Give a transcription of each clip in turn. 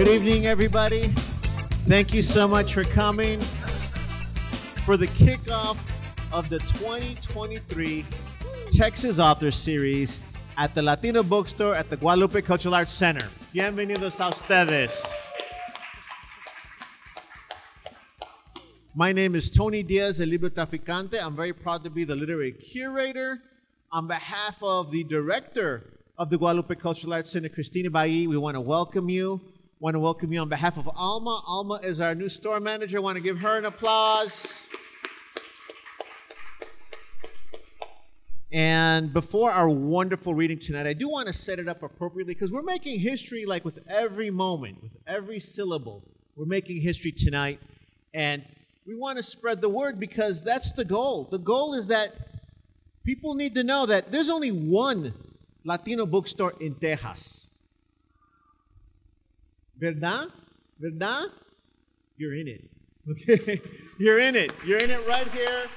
Good evening, everybody. Thank you so much for coming for the kickoff of the 2023 Texas Author Series at the Latino Bookstore at the Guadalupe Cultural Arts Center. Bienvenidos a ustedes. My name is Tony Diaz, el libro traficante. I'm very proud to be the literary curator. On behalf of the director of the Guadalupe Cultural Arts Center, Christina Ballí, we want to welcome you. Want to welcome you on behalf of Alma. Alma is our new store manager. Want to give her an applause. And before our wonderful reading tonight, I do want to set it up appropriately because we're making history like with every moment, with every syllable. We're making history tonight. And we want to spread the word because that's the goal. The goal is that people need to know that there's only one Latino bookstore in Texas. ¿Verdad? ¿Verdad? You're in it. Okay? You're in it. You're in it right here.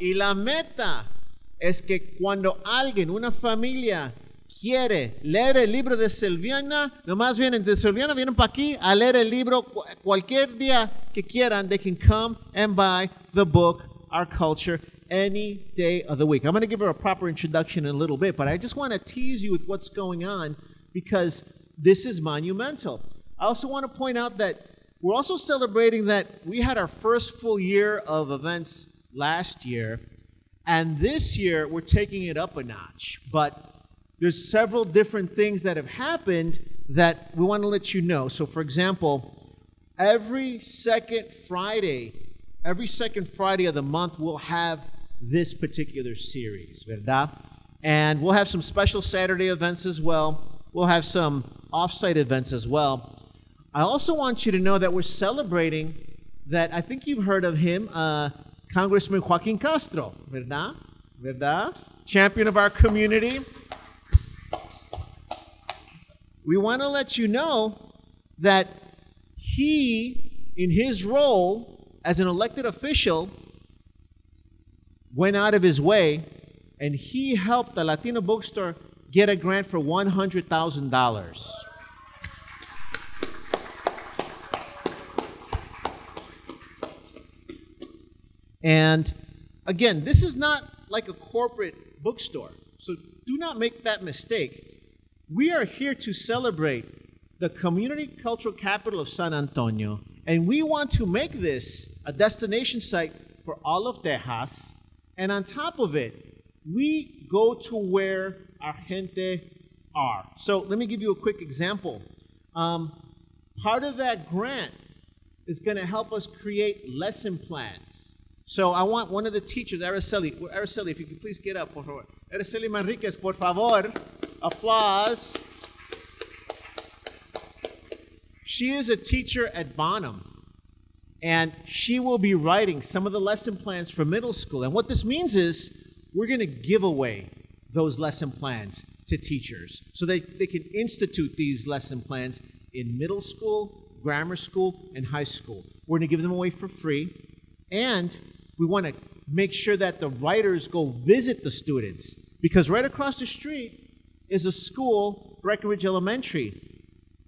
Y la meta es que cuando alguien, una familia, quiere leer el libro de Silviana, nomás vienen de Silviana, vienen para aquí a leer el libro cualquier día que quieran. They can come and buy the book, Our Culture, any day of the week. I'm going to give her a proper introduction in a little bit, but I just want to tease you with what's going on because this is monumental. I also want to point out that we're also celebrating that we had our first full year of events last year, and this year we're taking it up a notch. But there's several different things that have happened that we want to let you know. So, for example, every second Friday, every second Friday of the month, we'll have this particular series, ¿verdad? And we'll have some special Saturday events as well. We'll have some off-site events as well. I also want you to know that we're celebrating that I think you've heard of him, uh, Congressman Joaquin Castro, ¿verdad? ¿Verdad? Champion of our community. We want to let you know that he, in his role as an elected official, went out of his way and he helped the Latino bookstore get a grant for $100,000. And again, this is not like a corporate bookstore. So do not make that mistake. We are here to celebrate the community cultural capital of San Antonio, and we want to make this a destination site for all of Texas. And on top of it, we go to where our gente are. So let me give you a quick example. Um, part of that grant is going to help us create lesson plans. So I want one of the teachers, Araceli, Araceli, if you could please get up, por favor. Araceli Manriquez, por favor. Applause. She is a teacher at Bonham, and she will be writing some of the lesson plans for middle school. And what this means is we're going to give away those lesson plans to teachers so they, they can institute these lesson plans in middle school, grammar school, and high school. We're going to give them away for free, and we want to make sure that the writers go visit the students because right across the street is a school, Breckenridge Elementary.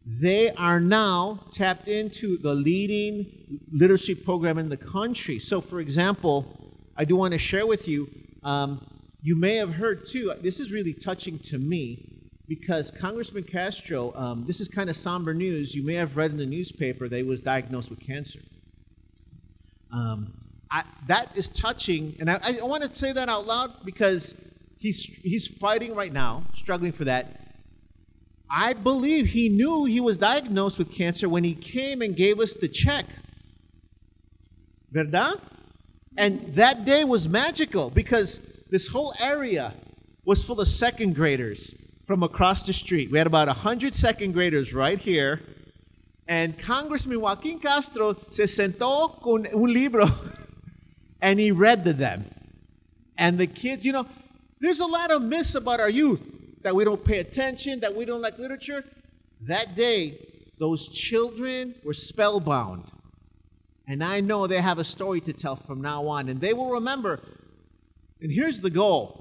They are now tapped into the leading literacy program in the country. So, for example, I do want to share with you um, you may have heard too, this is really touching to me because Congressman Castro, um, this is kind of somber news. You may have read in the newspaper that he was diagnosed with cancer. Um, I, that is touching, and I, I want to say that out loud because he's, he's fighting right now, struggling for that. I believe he knew he was diagnosed with cancer when he came and gave us the check. ¿Verdad? And that day was magical because this whole area was full of second graders from across the street. We had about 100 second graders right here. And Congressman Joaquin Castro se sentó con un libro and he read to them. And the kids, you know, there's a lot of myths about our youth that we don't pay attention, that we don't like literature. That day, those children were spellbound. And I know they have a story to tell from now on. And they will remember. And here's the goal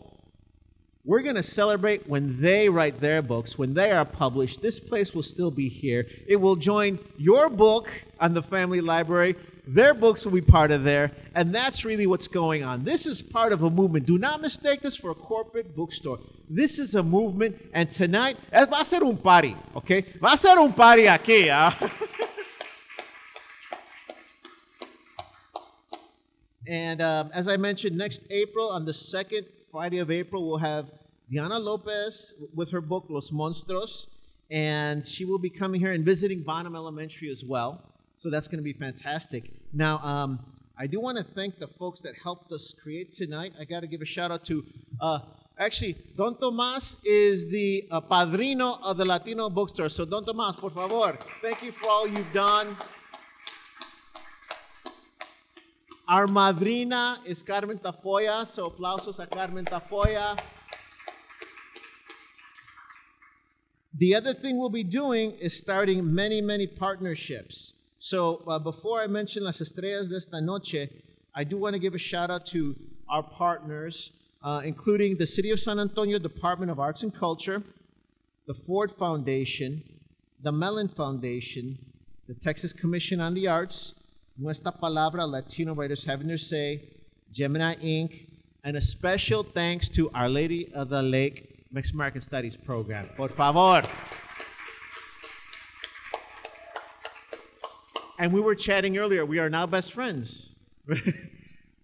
we're going to celebrate when they write their books, when they are published. This place will still be here. It will join your book on the family library. Their books will be part of there. And that's really what's going on. This is part of a movement. Do not mistake this for a corporate bookstore. This is a movement. And tonight, eh, va a ser un party, okay? Va a ser un party aquí. ¿ah? and um, as I mentioned, next April on the 2nd, Friday of April, we'll have Diana Lopez with her book Los Monstruos, and she will be coming here and visiting Bonham Elementary as well. So that's going to be fantastic. Now, um, I do want to thank the folks that helped us create tonight. I got to give a shout out to, uh, actually, Don Tomas is the uh, padrino of the Latino bookstore. So, Don Tomas, por favor, thank you for all you've done. Our madrina is Carmen Tafolla, so aplausos a Carmen Tafolla. The other thing we'll be doing is starting many, many partnerships. So uh, before I mention Las Estrellas de esta noche, I do want to give a shout out to our partners, uh, including the City of San Antonio Department of Arts and Culture, the Ford Foundation, the Mellon Foundation, the Texas Commission on the Arts, Nuestra Palabra, Latino Writers Having Their Say, Gemini Inc., and a special thanks to Our Lady of the Lake Mexican American Studies program. Por favor. And we were chatting earlier, we are now best friends.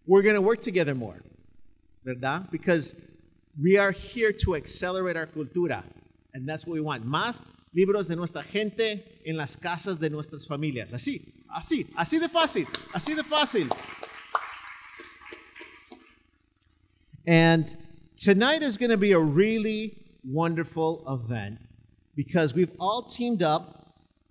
we're going to work together more, ¿verdad? Because we are here to accelerate our cultura, and that's what we want. Más libros de nuestra gente en las casas de nuestras familias. Así, así, así de fácil, así de fácil. And tonight is going to be a really wonderful event because we've all teamed up.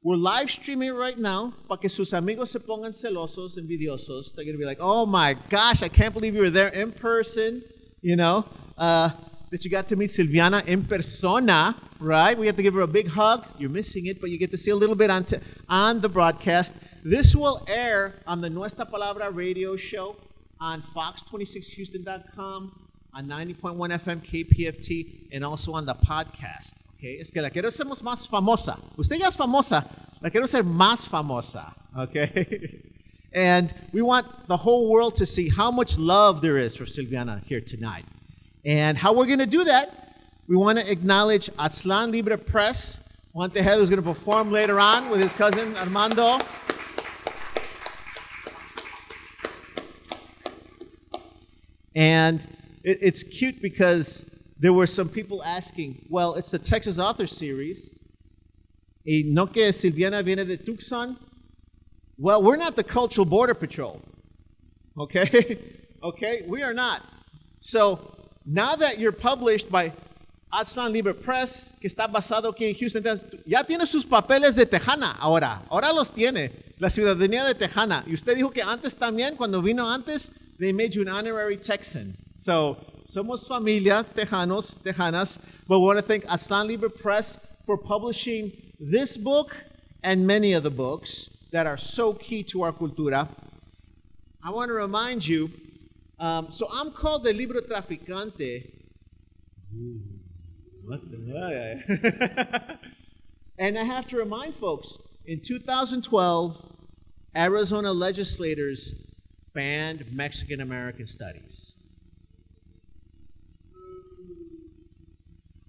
We're live streaming right now para que sus amigos se pongan celosos, envidiosos. They're going to be like, oh my gosh, I can't believe you were there in person, you know. Uh, that you got to meet Silviana in persona, right? We have to give her a big hug. You're missing it, but you get to see a little bit on, t- on the broadcast. This will air on the Nuestra Palabra radio show on fox26houston.com, on 90.1 FM KPFT, and also on the podcast. Okay, es que la quiero hacer más famosa. Usted ya es famosa, la quiero hacer más famosa. Okay. and we want the whole world to see how much love there is for Silviana here tonight. And how we're going to do that, we want to acknowledge Aztlan Libre Press. Juan Tejeda is going to perform later on with his cousin Armando. And it, it's cute because there were some people asking, well, it's the Texas Author Series. Y no que Silviana viene de Tucson. Well, we're not the Cultural Border Patrol. Okay? okay? We are not. So now that you're published by Aztlan Libre Press, que está basado aquí en Houston, ya tiene sus papeles de Tejana ahora. Ahora los tiene. La ciudadanía de Tejana. Y usted dijo que antes también, cuando vino antes, they made you an honorary Texan. So, somos familia, Tejanos, Tejanas. But we want to thank Aztlan Libre Press for publishing this book and many of the books that are so key to our cultura. I want to remind you um, so I'm called the libro traficante. and I have to remind folks in 2012, Arizona legislators banned Mexican American studies.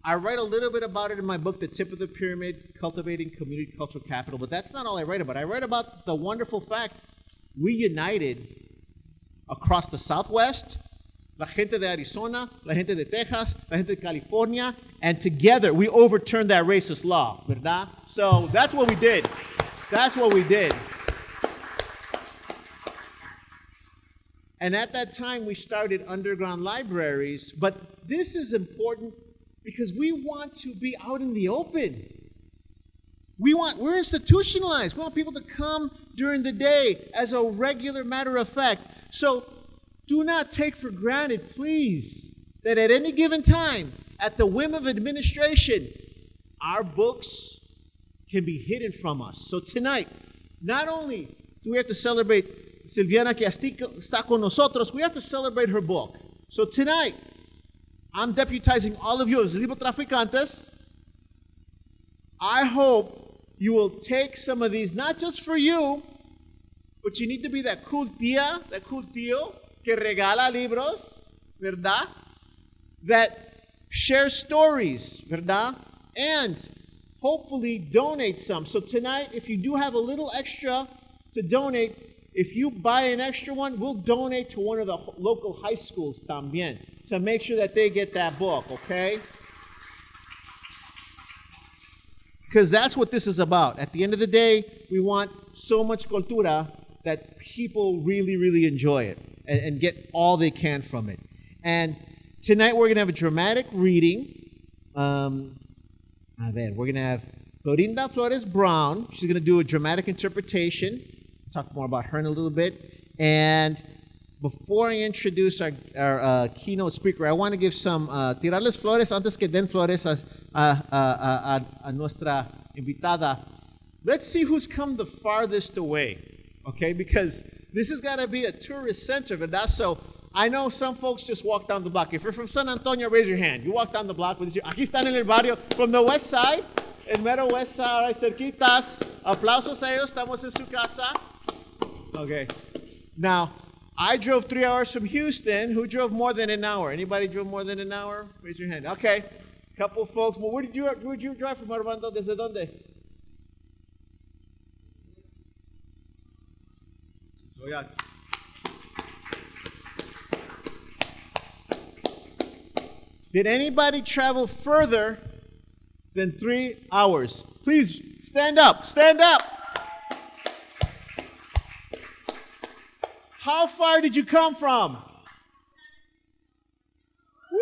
I write a little bit about it in my book, The Tip of the Pyramid Cultivating Community Cultural Capital, but that's not all I write about. I write about the wonderful fact we united across the Southwest, la gente de Arizona, la gente de Texas, la gente de California, and together we overturned that racist law, ¿verdad? So that's what we did. That's what we did. And at that time, we started underground libraries. But this is important because we want to be out in the open. We want, we're institutionalized. We want people to come during the day as a regular matter of fact. So do not take for granted, please, that at any given time, at the whim of administration, our books can be hidden from us. So tonight, not only do we have to celebrate Silviana que está con nosotros, we have to celebrate her book. So tonight, I'm deputizing all of you as Libro Traficantes. I hope you will take some of these, not just for you, but you need to be that cool tia, that cool tío que regala libros, ¿verdad? That share stories, ¿verdad? And hopefully donate some. So tonight, if you do have a little extra to donate, if you buy an extra one, we'll donate to one of the local high schools también to make sure that they get that book, okay? Because that's what this is about. At the end of the day, we want so much cultura that people really, really enjoy it and, and get all they can from it. And tonight we're going to have a dramatic reading. Um, a ver, we're going to have Florinda Flores Brown. She's going to do a dramatic interpretation. Talk more about her in a little bit. And before I introduce our, our uh, keynote speaker, I want to give some uh, tirarles flores antes que den flores a, a, a, a, nuestra invitada. Let's see who's come the farthest away, okay? Because this has got to be a tourist center, but that's So I know some folks just walk down the block. If you're from San Antonio, raise your hand. You walk down the block with your, aquí están en el barrio, from the west side, el mero west side, cerquitas. Aplausos a ellos, estamos en su casa. Okay. Now, I drove three hours from Houston. Who drove more than an hour? Anybody drove more than an hour? Raise your hand. Okay. Couple folks. Well, where did you where did you drive from Armando? Desde dónde? So yeah. Did anybody travel further than three hours? Please stand up. Stand up. How far did you come from? Woo!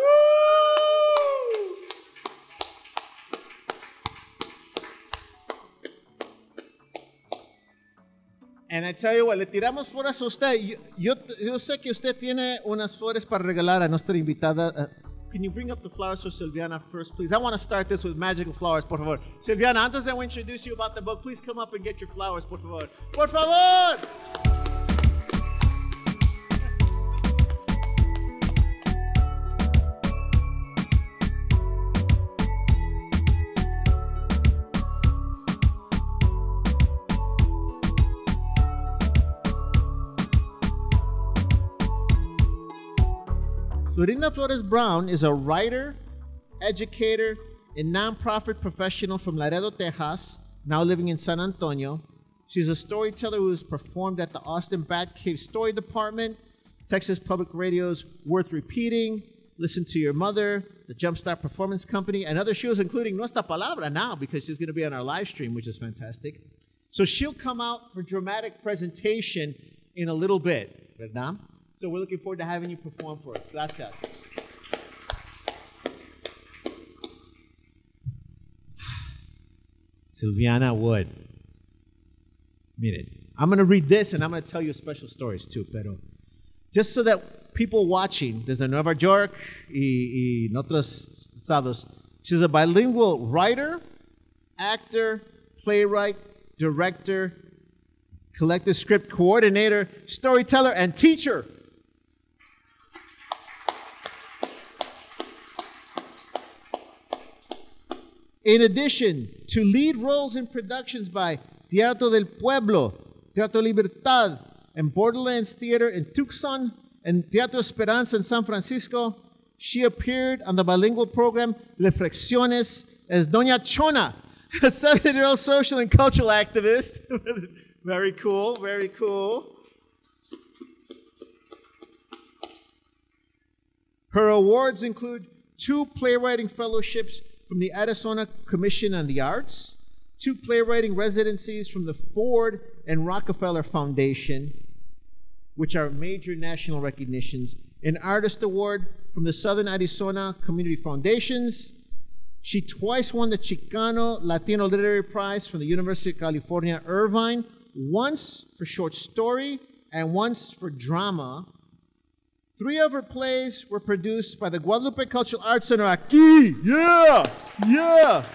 And I tell you what, le tiramos flores a usted. Yo, yo, yo, sé que usted tiene unas flores para regalar a nuestra invitada. Uh, can you bring up the flowers for Silviana first, please? I want to start this with magical flowers, por favor. Silviana, antes de introduce you about the book, please come up and get your flowers, por favor. Por favor! Florinda Flores Brown is a writer, educator, and nonprofit professional from Laredo, Texas, now living in San Antonio. She's a storyteller who has performed at the Austin Batcave Story Department, Texas Public Radio's Worth Repeating, Listen to Your Mother, the Jumpstart Performance Company, and other shows, including Nuestra Palabra now, because she's going to be on our live stream, which is fantastic. So she'll come out for dramatic presentation in a little bit, ¿verdad? So we're looking forward to having you perform for us. Gracias. Silviana Wood. Miren, I'm going to read this and I'm going to tell you special stories too, pero just so that people watching desde Nueva York y, y en otros estados, she's a bilingual writer, actor, playwright, director, collective script coordinator, storyteller, and teacher. In addition to lead roles in productions by Teatro del Pueblo, Teatro Libertad, and Borderlands Theater in Tucson, and Teatro Esperanza in San Francisco, she appeared on the bilingual program Reflexiones as Doña Chona, a 70 year old social and cultural activist. very cool, very cool. Her awards include two playwriting fellowships from the Arizona Commission on the Arts, two playwriting residencies from the Ford and Rockefeller Foundation, which are major national recognitions, an artist award from the Southern Arizona Community Foundations. She twice won the Chicano Latino Literary Prize from the University of California, Irvine, once for short story and once for drama. Three of her plays were produced by the Guadalupe Cultural Arts Center aquí. Yeah, yeah.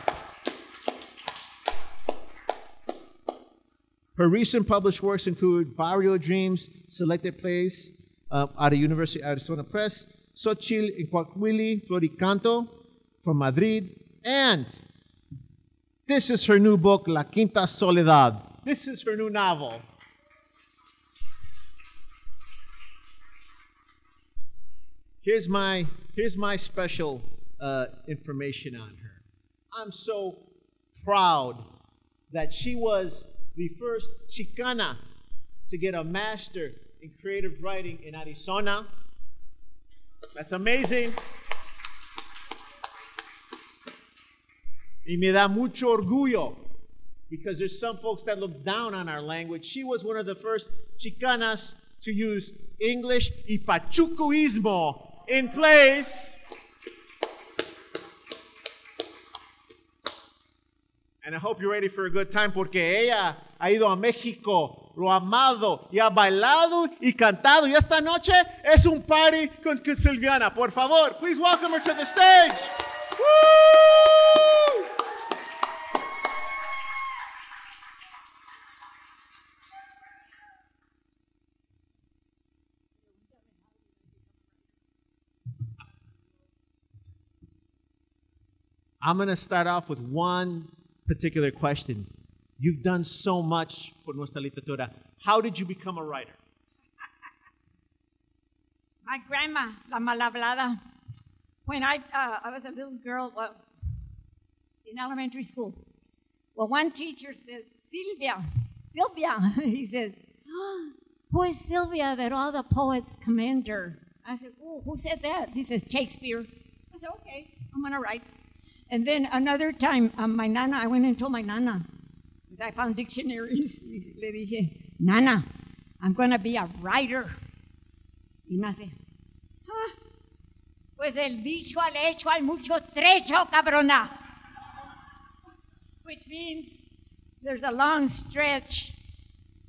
Her recent published works include Barrio Dreams, selected plays uh, at the University of Arizona Press, Xochitl in Cuicatl, Floricanto from Madrid, and this is her new book, La Quinta Soledad. This is her new novel. Here's my here's my special uh, information on her. I'm so proud that she was the first Chicana to get a master in creative writing in Arizona. That's amazing. Y me da mucho orgullo because there's some folks that look down on our language. She was one of the first Chicanas to use English y pachucoismo in plays. And I hope you're ready for a good time porque ella ha ido a México, lo ha amado y ha bailado y cantado. Y esta noche es un party con, con Silviana. Por favor, please welcome her to the stage. Woo! I'm going to start off with one particular question. You've done so much for nuestra literatura. How did you become a writer? My grandma, la malhablada. When I, uh, I was a little girl uh, in elementary school, well, one teacher said, Sylvia, Sylvia. he says, oh, Who is Sylvia that all the poets commend her? I said, Oh, who said that? He says, Shakespeare. I said, Okay, I'm going to write. And then another time, um, my nana, I went and told my nana, I found dictionaries. Le dije, Nana, I'm going to be a writer. Y me hace, "Ah, pues el dicho al hecho hay mucho trecho, cabrona. Which means there's a long stretch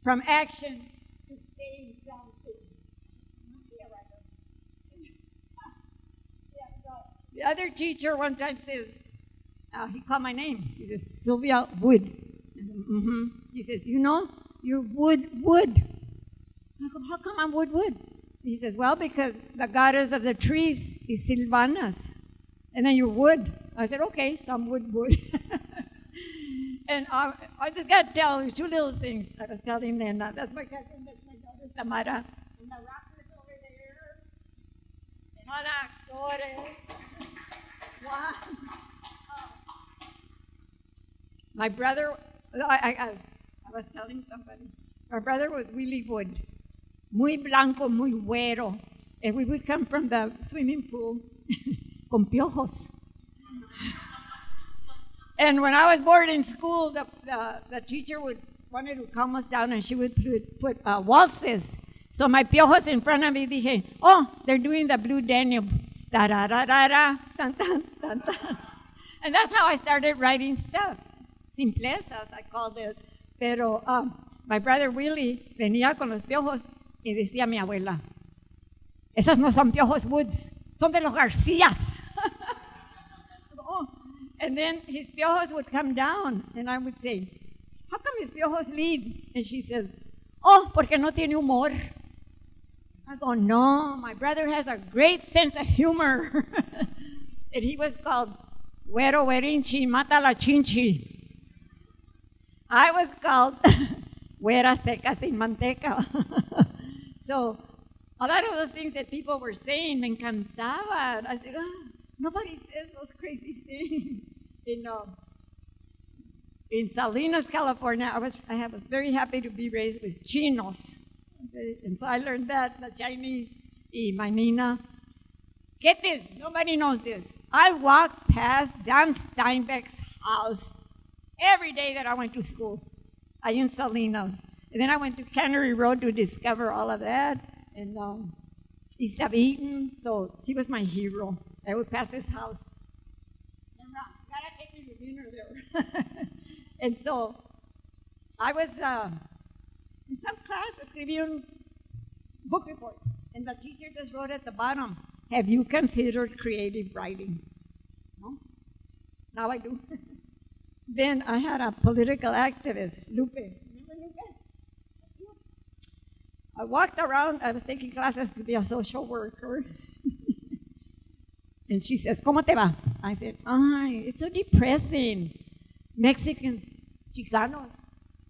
from action to staying down to. Be a writer. Yeah, so The other teacher one time says, uh, he called my name. He says, Sylvia Wood. Mm-hmm. He says, You know, you're Wood Wood. I go, How come I'm Wood Wood? He says, Well, because the goddess of the trees is Silvanas. And then you're wood. I said, Okay, so I'm Wood Wood. and I, I just got to tell you two little things. I was telling them that. That's my cousin, that's my daughter, Tamara. And the rockers over there. And all actores. My brother, I, I, I, was telling somebody, my brother was really wood, muy blanco, muy güero. And we would come from the swimming pool con piojos. And when I was bored in school, the, the, the teacher would wanted to calm us down and she would put, put uh, waltzes. So my piojos in front of me dije, oh, they're doing the Blue Danube. Da da da da da, dun, dun, dun, dun. And that's how I started writing stuff. Simplezas, I called it. Pero um, my brother Willie venía con los piojos y decía mi abuela, esos no son piojos Woods, son de los Garcías. oh. And then his piojos would come down and I would say, how come his piojos leave? And she says, oh, porque no tiene humor. I go, no, my brother has a great sense of humor. and he was called Güero Güerinchi, Mata la Chinchi. I was called Güera Seca Sin Manteca. so a lot of the things that people were saying me encantaban. I said, oh, nobody says those crazy things. in, uh, in Salinas, California, I was, I was very happy to be raised with chinos. Okay, And so I learned that, the Chinese, y my Nina. Get this, nobody knows this. I walked past Dan Steinbeck's house every day that I went to school. Ahí en Salinas. And then I went to Cannery Row to discover all of that. And um, East of Eden, so he was my hero. I would pass his house. And, gotta take me to dinner there. and so I was uh, in some class escribí un book report, and the teacher just wrote at the bottom, "Have you considered creative writing?" No. Now I do. then I had a political activist, Lupe. Remember Lupe? I walked around. I was taking classes to be a social worker. and she says, ¿Cómo te va? I said, Ay, it's so depressing. Mexican, Chicanos,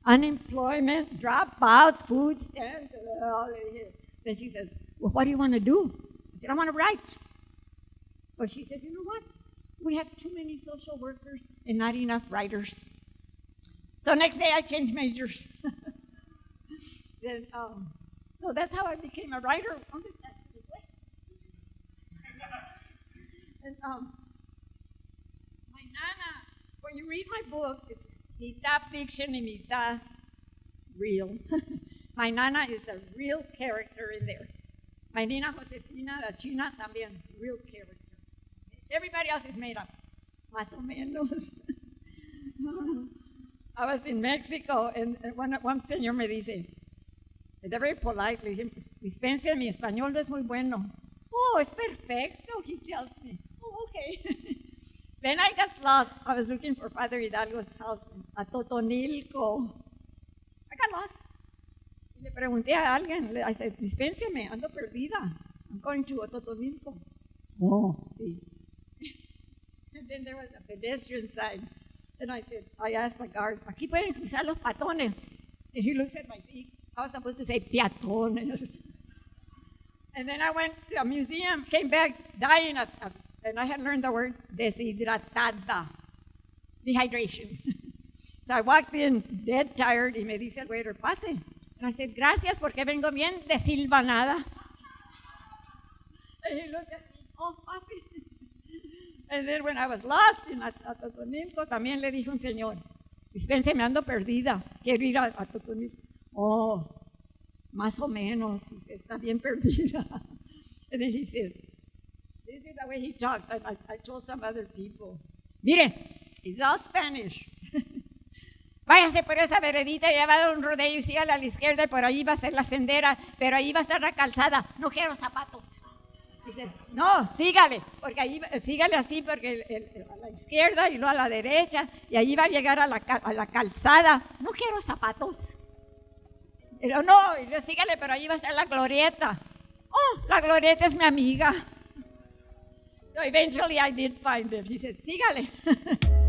unemployment, dropouts, food stamps. all of it. Then she says, Well, what do you want to do? I said, I want to write. But she said, You know what? We have too many social workers and not enough writers. So next day I changed majors. then, um, so that's how I became a writer. and um, my nana, when you read my book, it's mitad fiction y mitad real. my nana is a real character in there. My Nina Josefina, la China, también real character. Everybody else is made up, más o menos. I was in Mexico, and one, one señor me dice, very polite, le dije, dispense, mi español no es muy bueno. Oh, es perfecto, he tells me. Oh, okay. then I got lost. I was looking for Father Hidalgo's house at Totonilco. I got lost. Le pregunté a alguien, I said, dispénseme, ando perdida. I'm going to Totonilco. Oh, sí. Then there was a pedestrian sign. And I said, I asked the guard, aquí pueden cruzar los patones. And he looks at my feet. I was supposed to say peatones. And then I went to a museum, came back dying of, of and I had learned the word deshidratada, dehydration. so I walked in dead tired y me dice el waiter, pase. And I said, gracias porque vengo bien desilvanada. And then when I was lost in Atotonilco, también le dijo un señor, dispense, me ando perdida, quiero ir a. Oh, más o menos, está bien perdida. and then he says, this is the way he talked. I, told some other people, mire, it's all Spanish. Váyase por esa veredita y va a dar un rodeo y sígale a la izquierda por ahí va a ser la sendera, pero ahí va a estar la calzada. No quiero zapatos. No, sígale, porque ahí, sígale así, porque a la izquierda y luego a la derecha, y ahí va a llegar a la, a la calzada. No quiero zapatos. Pero no, sígale, pero ahí va a ser la glorieta. Oh, la glorieta es mi amiga. So eventually I did find it. He said, sígale.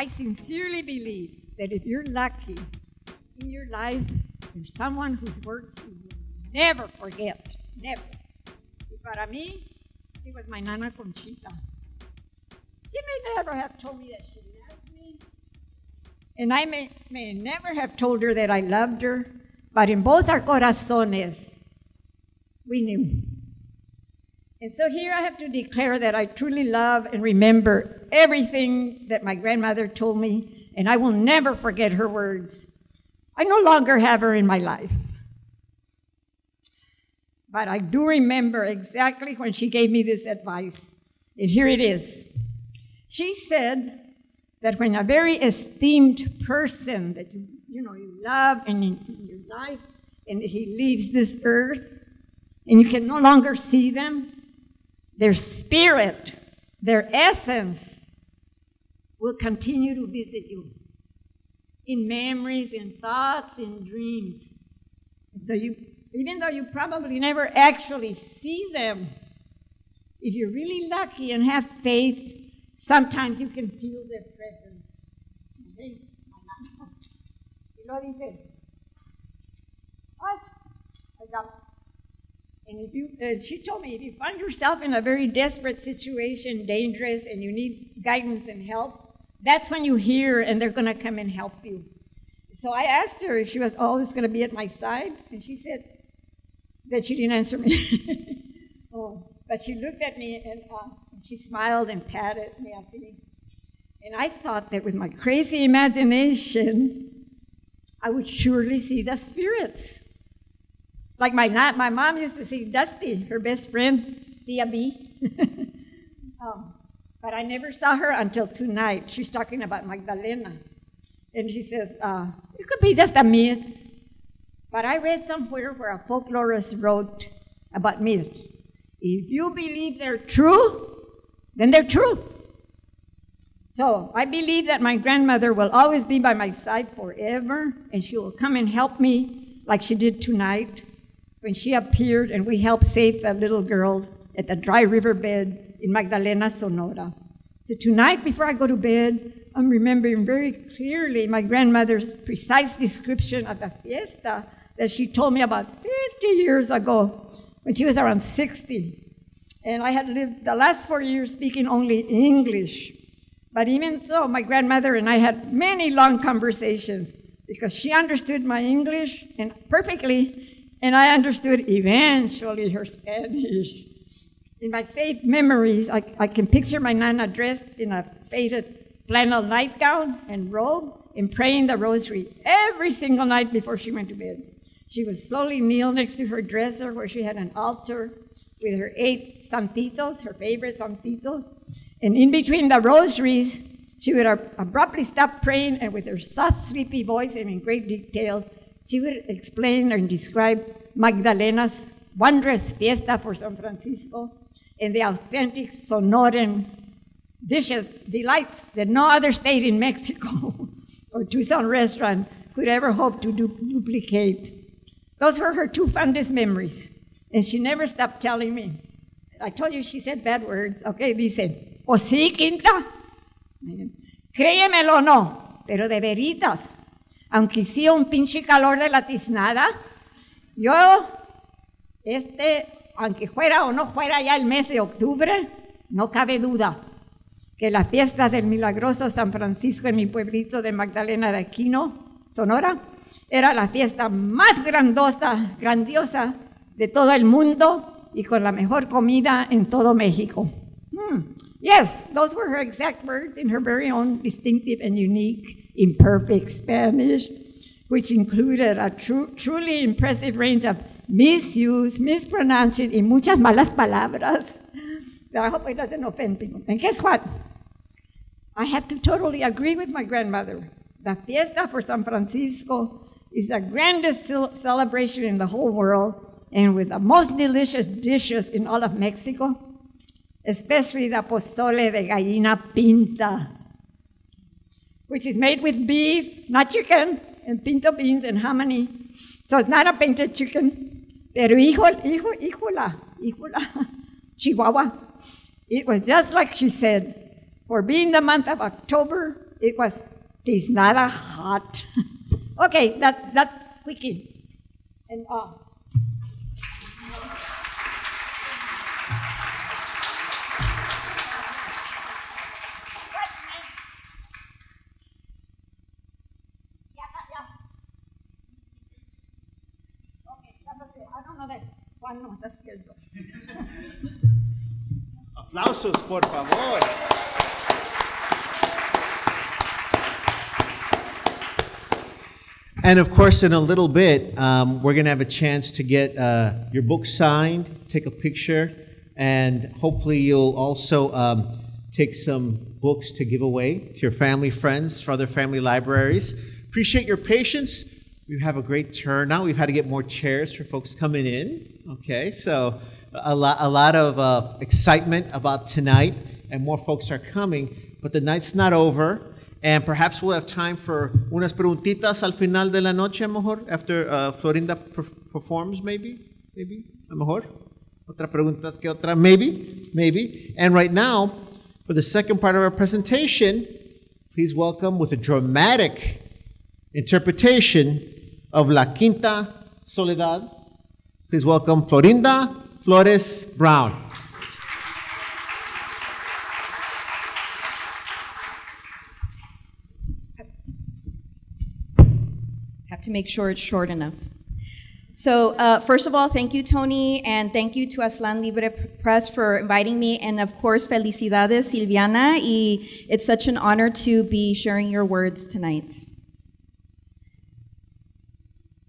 I sincerely believe that if you're lucky in your life, there's someone whose words you will never forget. Never. Y para mí, it was my Nana Conchita. She may never have told me that she loved me. And I may, may never have told her that I loved her, but in both our corazones, we knew. And so here I have to declare that I truly love and remember everything that my grandmother told me, and I will never forget her words. I no longer have her in my life. But I do remember exactly when she gave me this advice. And here it is. She said that when a very esteemed person that you, you know you love and in, in your life, and he leaves this earth, and you can no longer see them, their spirit, their essence will continue to visit you in memories, in thoughts, in dreams. So you, even though you probably never actually see them, if you're really lucky and have faith, sometimes you can feel their presence. Okay? Y dice, ay, And if you, uh, she told me, if you find yourself in a very desperate situation, dangerous, and you need guidance and help, that's when you hear and they're going to come and help you. So I asked her if she was always going to be at my side, and she said that she didn't answer me. oh, but she looked at me and uh, she smiled and patted me. And I thought that with my crazy imagination, I would surely see the spirits. Like my, my mom used to see Dusty, her best friend, Tia B. um, but I never saw her until tonight. She's talking about Magdalena. And she says, uh, it could be just a myth. But I read somewhere where a folklorist wrote about myths. If you believe they're true, then they're true. So I believe that my grandmother will always be by my side forever, and she will come and help me like she did tonight when she appeared and we helped save that little girl at the dry riverbed in Magdalena, Sonora. So tonight, before I go to bed, I'm remembering very clearly my grandmother's precise description of the fiesta that she told me about 50 years ago when she was around 60. And I had lived the last four years speaking only English. But even so, my grandmother and I had many long conversations because she understood my English and perfectly, and I understood eventually her Spanish. In my safe memories, I, I can picture my nana dressed in a faded flannel nightgown and robe and praying the rosary every single night before she went to bed. She would slowly kneel next to her dresser where she had an altar with her eight santitos, her favorite santitos. And in between the rosaries, she would abruptly stop praying and with her soft, sleepy voice and in great detail, she would explain and describe Magdalena's wondrous fiesta for San Francisco and the authentic Sonoran dishes, delights that no other state in Mexico or Tucson restaurant could ever hope to du- duplicate. Those were her two fondest memories. And she never stopped telling me. I told you she said bad words. Okay, dice, o sí, Quinta. Créemelo no, pero de veritas. Aunque hacía un pinche calor de la tiznada, yo, este, aunque fuera o no fuera ya el mes de octubre, no cabe duda que la fiesta del milagroso San Francisco en mi pueblito de Magdalena de Aquino, Sonora, era la fiesta más grandosa, grandiosa de todo el mundo y con la mejor comida en todo México. Hmm. Yes, those were her exact words in her very own distinctive and unique, imperfect Spanish, which included a tru truly impressive range of misuse, mispronouncing, y muchas malas palabras. But I hope it doesn't offend people. And guess what? I have to totally agree with my grandmother. The fiesta for San Francisco is the grandest celebration in the whole world and with the most delicious dishes in all of Mexico, especially the pozole de gallina pinta, which is made with beef, not chicken, and pinto beans and hominy. So it's not a painted chicken, pero hijo, hijo, hijola, hijola, Chihuahua. It was just like she said. For being the month of October, it was tiznada hot. Okay, that that quickie. And uh, Aplausos, por favor. And of course, in a little bit, um, we're going to have a chance to get uh, your book signed, take a picture, and hopefully, you'll also um, take some books to give away to your family, friends, for other family libraries. Appreciate your patience. We have a great turnout. We've had to get more chairs for folks coming in. Okay, so a lot, a lot of uh, excitement about tonight, and more folks are coming. But the night's not over. And perhaps we'll have time for unas preguntitas al final de la noche, mejor, after uh, Florinda performs, maybe, maybe, a mejor. Otra pregunta que otra, maybe, maybe. And right now, for the second part of our presentation, please welcome with a dramatic interpretation of La Quinta Soledad, Please welcome Florinda Flores Brown. Have to make sure it's short enough. So, uh, first of all, thank you, Tony, and thank you to Aztlan Libre Press for inviting me, and of course, felicidades, Silviana. Y it's such an honor to be sharing your words tonight.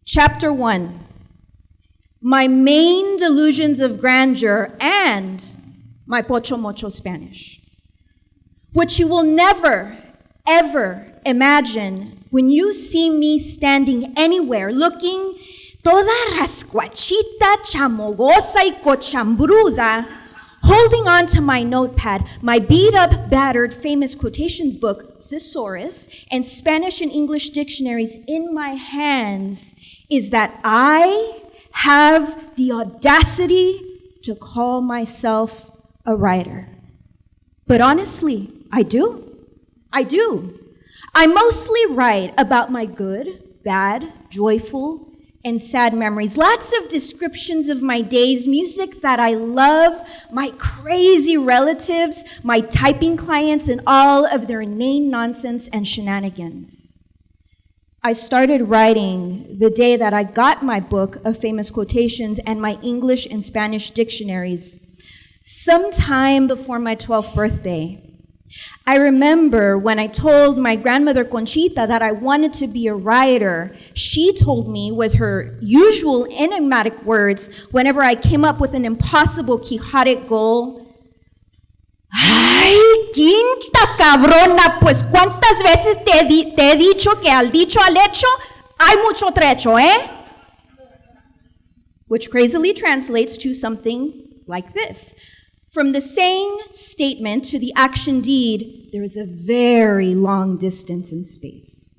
Chapter 1 My main delusions of grandeur and my pocho mocho Spanish, which you will never, ever imagine when you see me standing anywhere looking toda rascuachita, chamogosa y cochambruda, holding on to my notepad, my beat up, battered, famous quotations book, Thesaurus, and Spanish and English dictionaries in my hands, is that I have the audacity to call myself a writer. But honestly, I do. I do. I mostly write about my good, bad, joyful, and sad memories. Lots of descriptions of my days, music that I love, my crazy relatives, my typing clients, and all of their inane nonsense and shenanigans. I started writing the day that I got my book of famous quotations and my English and Spanish dictionaries, sometime before my 12th birthday. I remember when I told my grandmother Conchita that I wanted to be a writer, she told me with her usual enigmatic words whenever I came up with an impossible quixotic goal. ¡Ay, quinta cabrona! Pues cuántas veces te, di- te he dicho que al dicho al hecho hay mucho trecho, eh? Which crazily translates to something like this. From the saying statement to the action deed, there is a very long distance in space.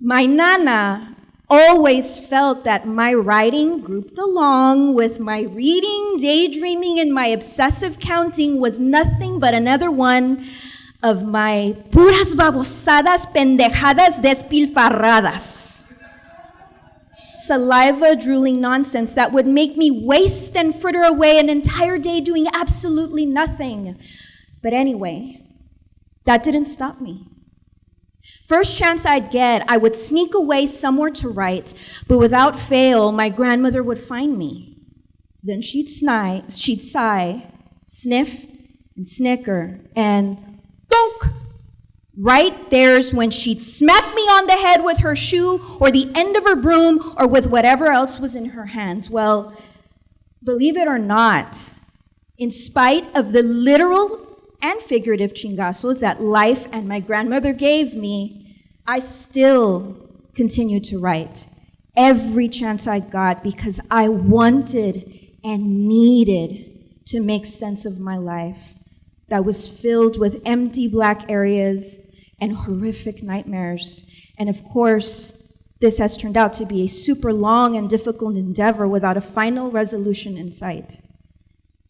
My nana always felt that my writing, grouped along with my reading, daydreaming, and my obsessive counting, was nothing but another one of my puras babosadas pendejadas despilfarradas saliva drooling nonsense that would make me waste and fritter away an entire day doing absolutely nothing. But anyway, that didn't stop me. First chance I'd get, I would sneak away somewhere to write, but without fail, my grandmother would find me. Then she'd, sigh, she'd sigh, sniff, and snicker, and donk! Right there's when she'd smack me on the head with her shoe or the end of her broom or with whatever else was in her hands. Well, believe it or not, in spite of the literal and figurative chingazos that life and my grandmother gave me, I still continued to write every chance I got because I wanted and needed to make sense of my life that was filled with empty black areas and horrific nightmares. And of course, this has turned out to be a super long and difficult endeavor without a final resolution in sight.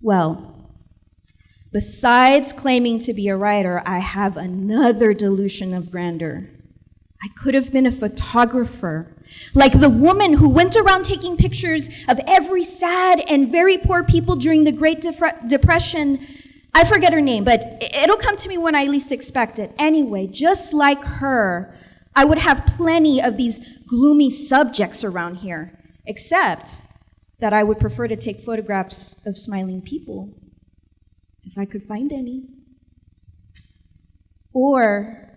Well, besides claiming to be a writer, I have another delusion of grandeur. I could have been a photographer, like the woman who went around taking pictures of every sad and very poor people during the Great Depre- Depression. I forget her name, but it'll come to me when I least expect it. Anyway, just like her, I would have plenty of these gloomy subjects around here, except that I would prefer to take photographs of smiling people, if I could find any. Or,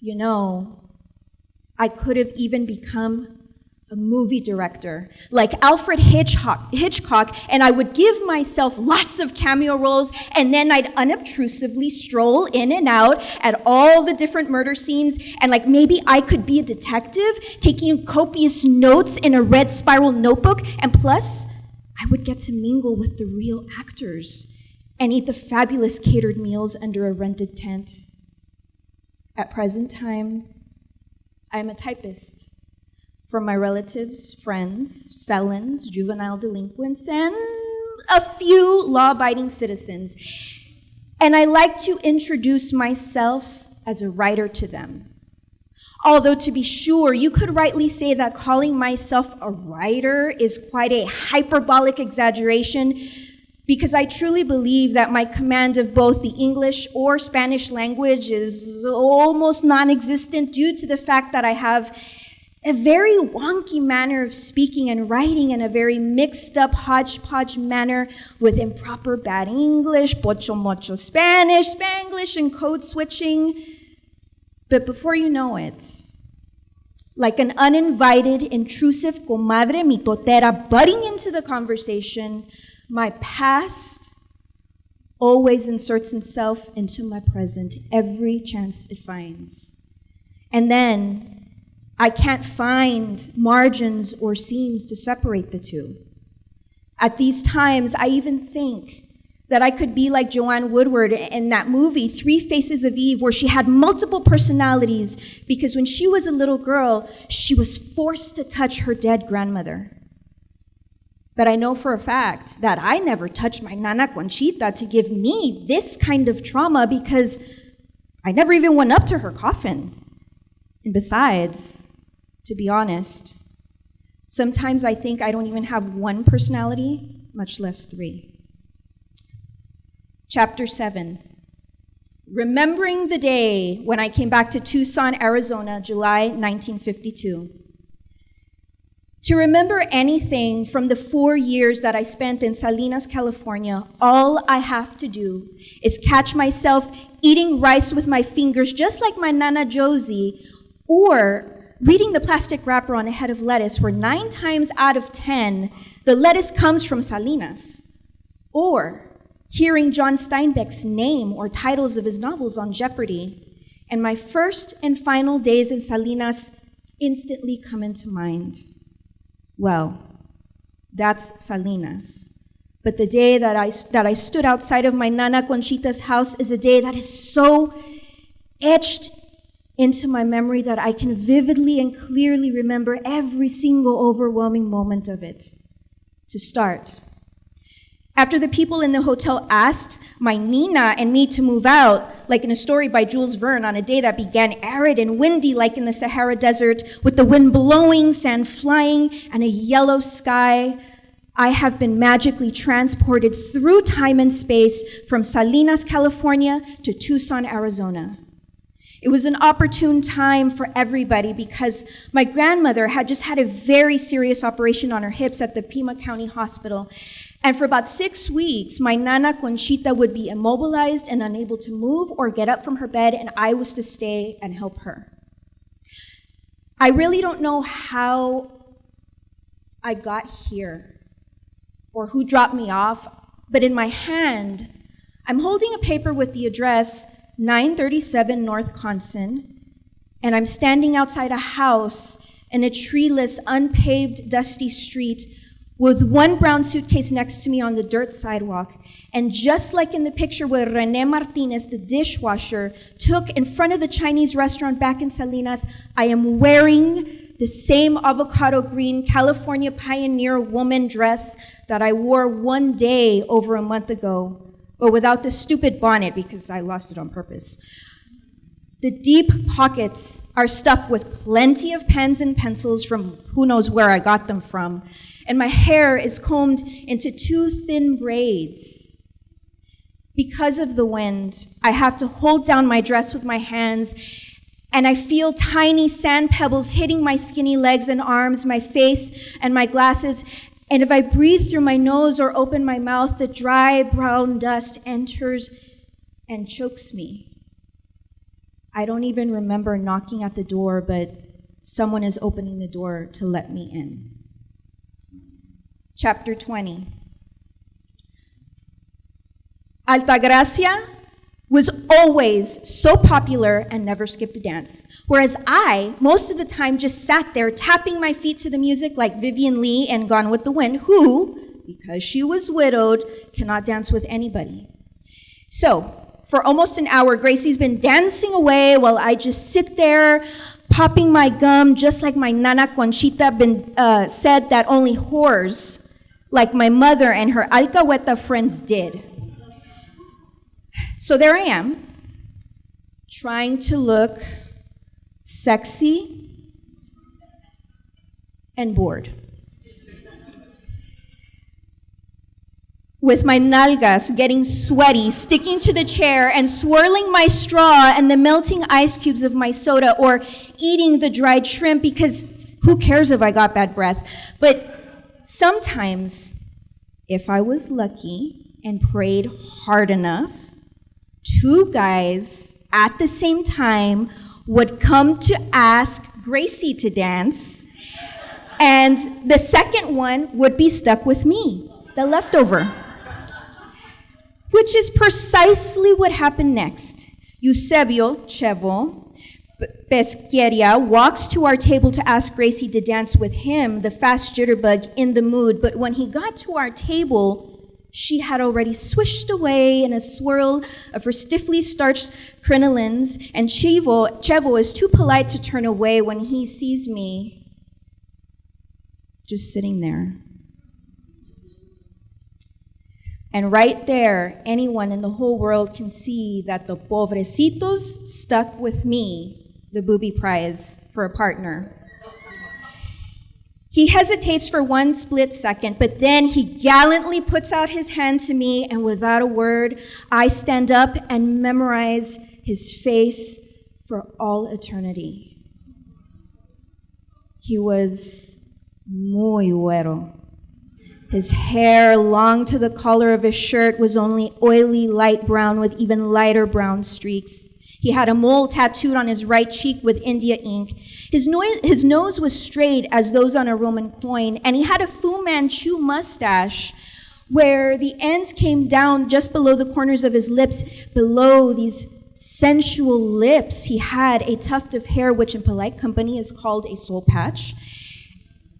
you know, I could have even become a movie director like Alfred Hitchcock, Hitchcock, and I would give myself lots of cameo roles, and then I'd unobtrusively stroll in and out at all the different murder scenes, and like maybe I could be a detective taking copious notes in a red spiral notebook, and plus, I would get to mingle with the real actors and eat the fabulous catered meals under a rented tent. At present time, I am a typist for my relatives, friends, felons, juvenile delinquents, and a few law abiding citizens. And I like to introduce myself as a writer to them. Although, to be sure, you could rightly say that calling myself a writer is quite a hyperbolic exaggeration because I truly believe that my command of both the English or Spanish language is almost non existent due to the fact that I have a very wonky manner of speaking and writing in a very mixed up hodgepodge manner with improper bad English, pocho mocho Spanish, Spanglish, and code switching. But before you know it, like an uninvited, intrusive comadre mitotera butting into the conversation, my past always inserts itself into my present every chance it finds. And then I can't find margins or seams to separate the two. At these times, I even think that I could be like Joanne Woodward in that movie, Three Faces of Eve, where she had multiple personalities because when she was a little girl, she was forced to touch her dead grandmother. But I know for a fact that I never touched my Nana Conchita to give me this kind of trauma because I never even went up to her coffin. And besides, to be honest, sometimes I think I don't even have one personality, much less three. Chapter 7 Remembering the day when I came back to Tucson, Arizona, July 1952. To remember anything from the four years that I spent in Salinas, California, all I have to do is catch myself eating rice with my fingers, just like my Nana Josie, or reading the plastic wrapper on a head of lettuce, where nine times out of ten, the lettuce comes from Salinas, or hearing John Steinbeck's name or titles of his novels on Jeopardy, and my first and final days in Salinas instantly come into mind. Well, that's Salinas. But the day that I, that I stood outside of my Nana Conchita's house is a day that is so etched into my memory that I can vividly and clearly remember every single overwhelming moment of it. To start, after the people in the hotel asked my Nina and me to move out, like in a story by Jules Verne, on a day that began arid and windy, like in the Sahara Desert, with the wind blowing, sand flying, and a yellow sky, I have been magically transported through time and space from Salinas, California to Tucson, Arizona. It was an opportune time for everybody because my grandmother had just had a very serious operation on her hips at the Pima County Hospital. And for about six weeks, my Nana Conchita would be immobilized and unable to move or get up from her bed, and I was to stay and help her. I really don't know how I got here or who dropped me off, but in my hand, I'm holding a paper with the address 937 North Conson, and I'm standing outside a house in a treeless, unpaved, dusty street with one brown suitcase next to me on the dirt sidewalk. And just like in the picture where Rene Martinez, the dishwasher, took in front of the Chinese restaurant back in Salinas, I am wearing the same avocado green California pioneer woman dress that I wore one day over a month ago, but without the stupid bonnet because I lost it on purpose. The deep pockets are stuffed with plenty of pens and pencils from who knows where I got them from and my hair is combed into two thin braids. Because of the wind, I have to hold down my dress with my hands, and I feel tiny sand pebbles hitting my skinny legs and arms, my face, and my glasses. And if I breathe through my nose or open my mouth, the dry brown dust enters and chokes me. I don't even remember knocking at the door, but someone is opening the door to let me in chapter 20. Altagracia was always so popular and never skipped a dance. Whereas I, most of the time, just sat there tapping my feet to the music like Vivien Leigh and Gone with the Wind, who, because she was widowed, cannot dance with anybody. So, for almost an hour, Gracie's been dancing away while I just sit there popping my gum, just like my Nana Conchita been, uh, said that only whores like my mother and her Alcahueta friends did. So there I am, trying to look sexy, and bored. With my nalgas getting sweaty, sticking to the chair, and swirling my straw and the melting ice cubes of my soda, or eating the dried shrimp because who cares if I got bad breath? But sometimes, if I was lucky and prayed hard enough, two guys at the same time would come to ask Gracie to dance, and the second one would be stuck with me, the leftover. Which is precisely what happened next. Eusebio, Chevo, Pesqueria walks to our table to ask Gracie to dance with him, the fast jitterbug, in the mood. But when he got to our table, she had already swished away in a swirl of her stiffly starched crinolines, and Chevo, Chevo is too polite to turn away when he sees me just sitting there. And right there, anyone in the whole world can see that the pobrecitos stuck with me, the booby prize, for a partner. He hesitates for one split second, but then he gallantly puts out his hand to me, and without a word, I stand up and memorize his face for all eternity. He was muy güero. His hair, long to the collar of his shirt, was only oily light brown with even lighter brown streaks. He had a mole tattooed on his right cheek with India ink. His, no- his nose was straight as those on a Roman coin, and he had a Fu Manchu mustache where the ends came down just below the corners of his lips, below these sensual lips. He had a tuft of hair, which in polite company is called a soul patch.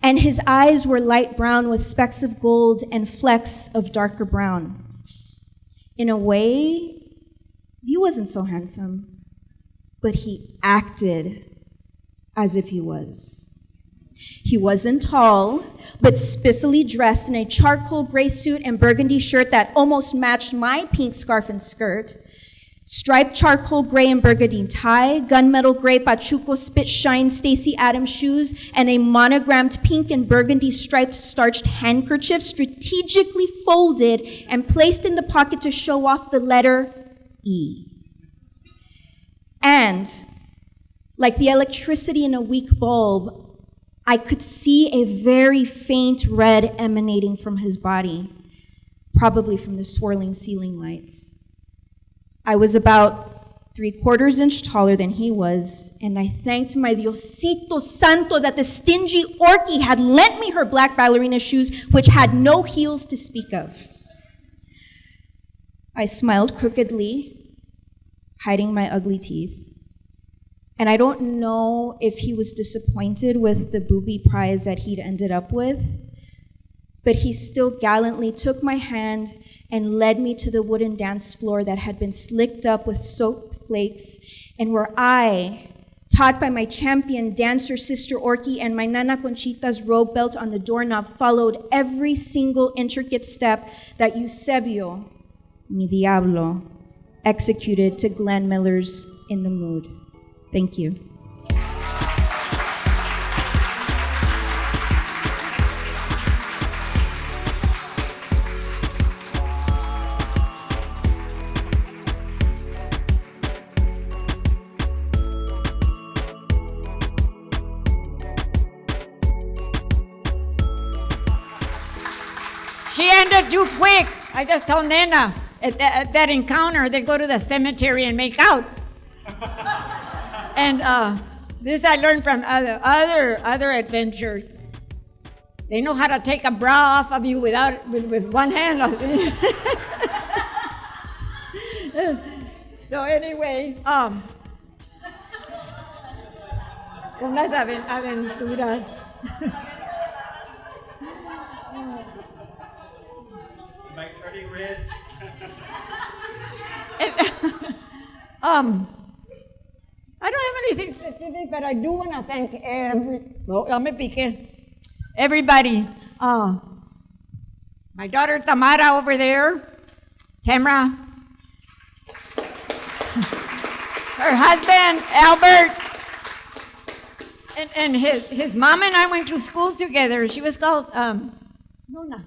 And his eyes were light brown with specks of gold and flecks of darker brown. In a way, he wasn't so handsome but he acted as if he was. He wasn't tall, but spiffily dressed in a charcoal gray suit and burgundy shirt that almost matched my pink scarf and skirt. Striped charcoal gray and burgundy tie, gunmetal gray Pachuco spit shine Stacy Adams shoes, and a monogrammed pink and burgundy striped starched handkerchief strategically folded and placed in the pocket to show off the letter E. And like the electricity in a weak bulb, I could see a very faint red emanating from his body, probably from the swirling ceiling lights. I was about three quarters inch taller than he was, and I thanked my Diosito Santo that the stingy Orky had lent me her black ballerina shoes, which had no heels to speak of. I smiled crookedly hiding my ugly teeth. And I don't know if he was disappointed with the booby prize that he'd ended up with, but he still gallantly took my hand and led me to the wooden dance floor that had been slicked up with soap flakes, and where I, taught by my champion dancer sister Orky and my Nana Conchita's robe belt on the doorknob, followed every single intricate step that Eusebio, mi diablo, executed to Glenn Miller's In the Mood. Thank you. Quick. I just told Nana at that, at that encounter, they go to the cemetery and make out. and uh, this I learned from other, other, other adventures. They know how to take a bra off of you without with, with one hand. so anyway, um, unas aventuras. um, I don't have anything specific, but I do want to thank every. Everybody. Uh, my daughter Tamara over there, Tamara. Her husband Albert, And, and his, his mom and I went to school together. She was called um, Nona.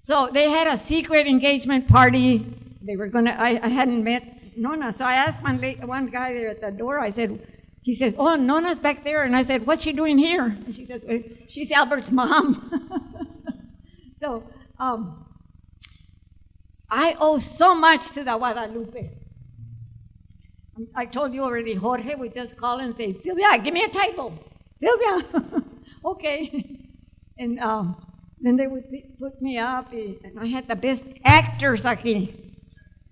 So they had a secret engagement party. They were gonna. I, I hadn't met Nona, so I asked one one guy there at the door. I said, he says, "Oh, Nona's back there," and I said, "What's she doing here?" And she says, "Uh, "She's Albert's mom." so um, I owe so much to the Guadalupe. I told you already, Jorge would just call and say, Sylvia, give me a title. Sylvia, okay. And um, then they would put me up, and I had the best actors aquí.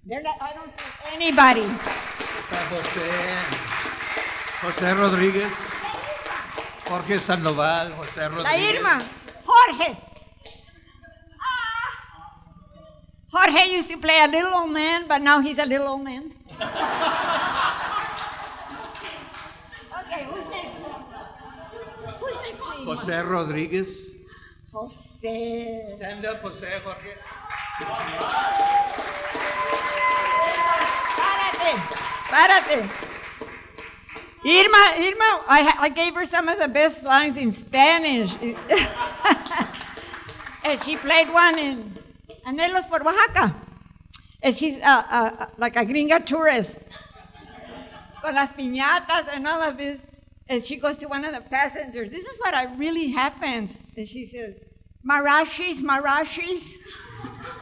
They're not, I don't see anybody. José, José Rodríguez, Jorge Sandoval, José La Rodríguez. Irma, Jorge. Ah. Jorge used to play a little old man, but now he's a little old man. okay, who's next? Who's next. José Rodríguez. Jose. Stand up, José, Jorge. Párate. Irma, Irma, I, I gave her some of the best lines in Spanish. and she played one in Anhelos por Oaxaca. And she's uh, uh, like a gringa tourist. Con las piñatas and all of this. And she goes to one of the passengers. This is what I really happens. And she says, Marashis, Marashis.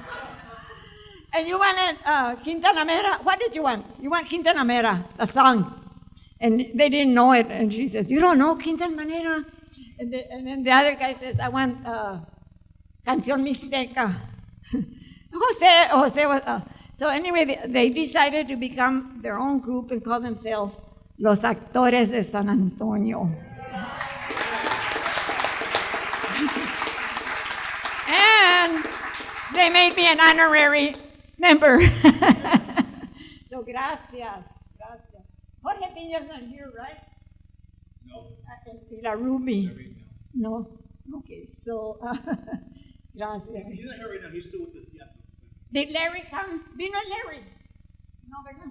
And you wanted uh, Guantanamera. What did you want? You want Guantanamera, the song. And they didn't know it. And she says, You don't know Quintana Mera? And, the, and then the other guy says, I want uh, Canción Mixteca. Jose, Jose was. Uh, so anyway, they, they decided to become their own group and call themselves Los Actores de San Antonio. and they made me an honorary member. so gracias, gracias. Jorge Piña's not here, right? No. Y la Ruby. No. Okay, so uh, gracias. He's not here right now. He's still with the theater. Did Larry come? Vino Larry. No, ¿verdad?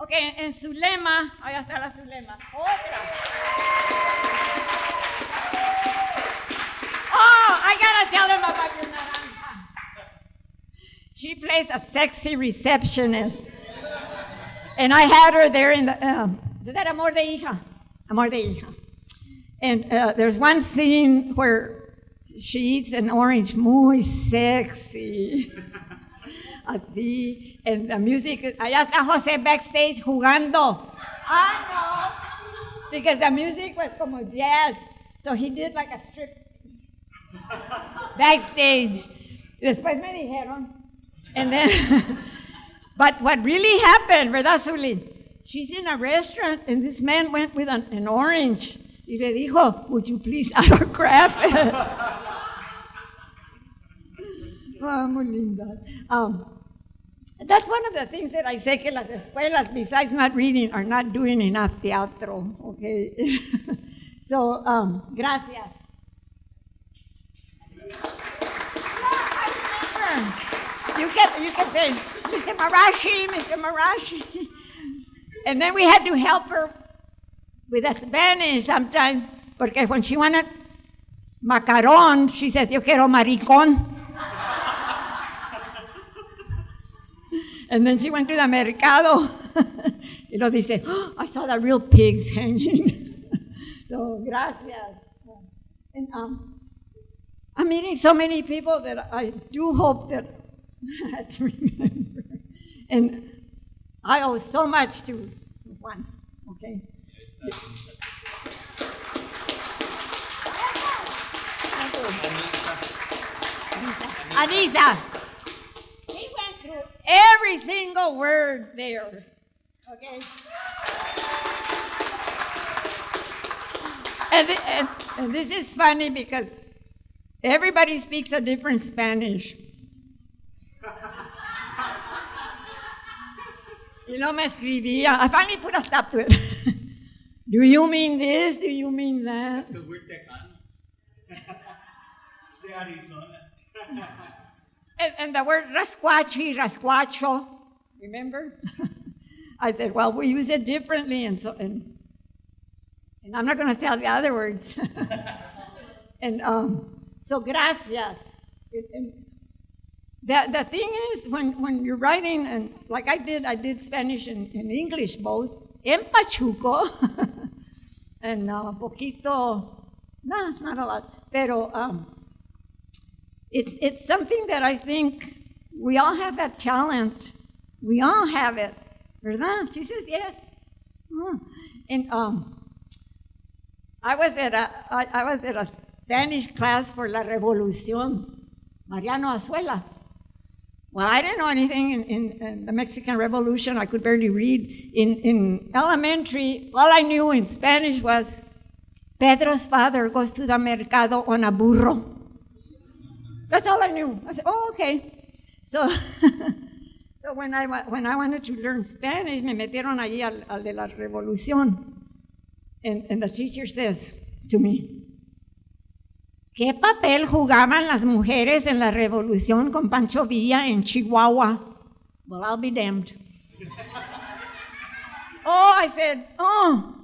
Ok, en Zulema, allá está la Zulema. Otra. Oh, I gotta tell him about your naranja. She plays a sexy receptionist. And I had her there in the, um, is that Amor de Hija? Amor de Hija. And uh, there's one scene where she eats an orange muy sexy. Así. And the music, allá está José backstage jugando. I know. Because the music was como jazz. So he did like a strip backstage. Después me dijeron. And then, but what really happened, ¿verdad, Zuli? She's in a restaurant and this man went with an, an orange. Y le dijo, would you please autograph it? Ah, muy linda. Um, that's one of the things that I say que las escuelas, besides not reading, are not doing enough teatro. Okay. so, um, gracias. You can, you say, Mr. Marashi, Mr. Marashi. And then we had to help her with the Spanish sometimes, because when she wanted macaron, she says, yo quiero maricón. And then she went to the mercado. y lo dice, "Oh, I saw the real pigs hanging. so, gracias. And um, I'm meeting so many people that I do hope that Have to remember. And I owe so much to one, okay? Anisa. He went through every single word there. Okay? And, and, and this is funny because everybody speaks a different Spanish. Y no me escribía. I finally put a stop to it. Do you mean this? Do you mean that? Because we're Tejanos. De Arizona. And, and the word rascuachi, rascuacho, remember? I said, well, we use it differently. And so, and, And I'm not going to say all the other words. and um, so, gracias. It- and the, the thing is, when, when you're writing, and like I did, I did Spanish and, and English both, en Pachuco, and uh, poquito, no, not a lot, pero um, it's, it's something that I think we all have that talent. We all have it. ¿Verdad? She says yes. Mm. And um, I was at a I, I was at a Spanish class for La Revolución, Mariano Azuela. Well, I didn't know anything in, in, in the Mexican Revolution. I could barely read. In, in elementary, all I knew in Spanish was Pedro's father goes to the mercado on a burro. That's all I knew. I said, oh, okay. So, so when, I, when I wanted to learn Spanish, me metieron allí al, al de la Revolución. And, and the teacher says to me, ¿Qué papel jugaban las mujeres en la revolución con Pancho Villa en Chihuahua? Well, I'll be damned. oh, I said, oh.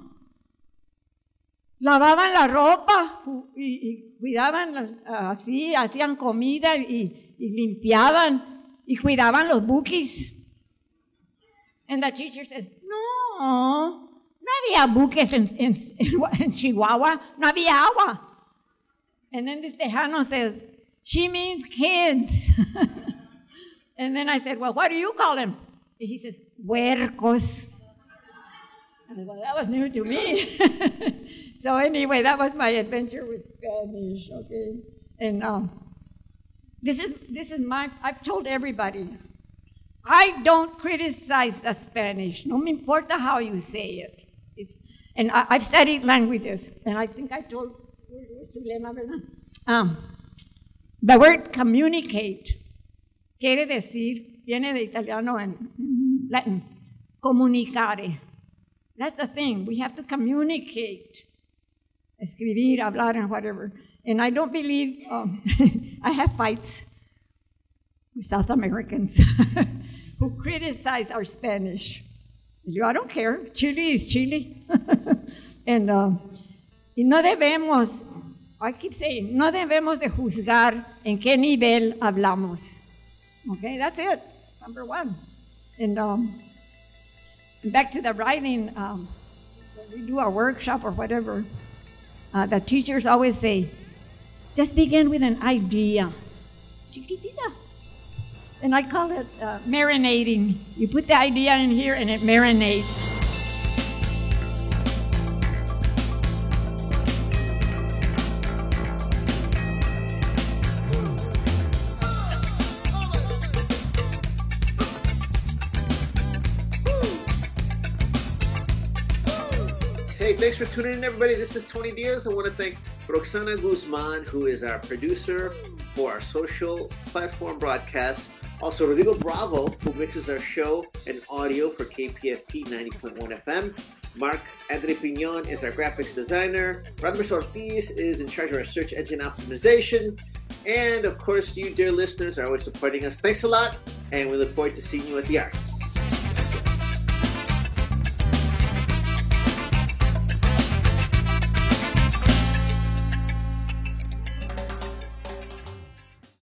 Lavaban la ropa y, y cuidaban, así, hacían comida y, y limpiaban y cuidaban los bukis. And the teacher says, no, no había buques en, en, en Chihuahua, no había agua. And then the Tejano says, she means kids. and then I said, well, what do you call them? And he says, huercos. And I well, that was new to me. so anyway, that was my adventure with Spanish, okay? And um, this is this is my I've told everybody. I don't criticize the Spanish. No me importa how you say it. It's, and I, I've studied languages, and I think I told Um, the word communicate quiere decir, viene de italiano and Latin, comunicare. That's the thing. We have to communicate. Escribir, hablar, and whatever. And I don't believe, um, I have fights with South Americans who criticize our Spanish. I don't care. Chile is Chile. and, um, y no debemos, I keep saying, no debemos de juzgar en qué nivel hablamos. Okay, that's it. Number one. And um, back to the writing, um, we do a workshop or whatever, uh, the teachers always say, just begin with an idea. Chiquitita. And I call it uh, marinating. You put the idea in here and it marinates. Thanks for tuning in, everybody. This is Tony Diaz. I want to thank Roxana Guzman, who is our producer for our social platform broadcast. Also, Rodrigo Bravo, who mixes our show and audio for KPFT 90.1 FM. Mark Andre Pignon is our graphics designer. Ramos Ortiz is in charge of our search engine optimization. And of course, you, dear listeners, are always supporting us. Thanks a lot, and we look forward to seeing you at the arts.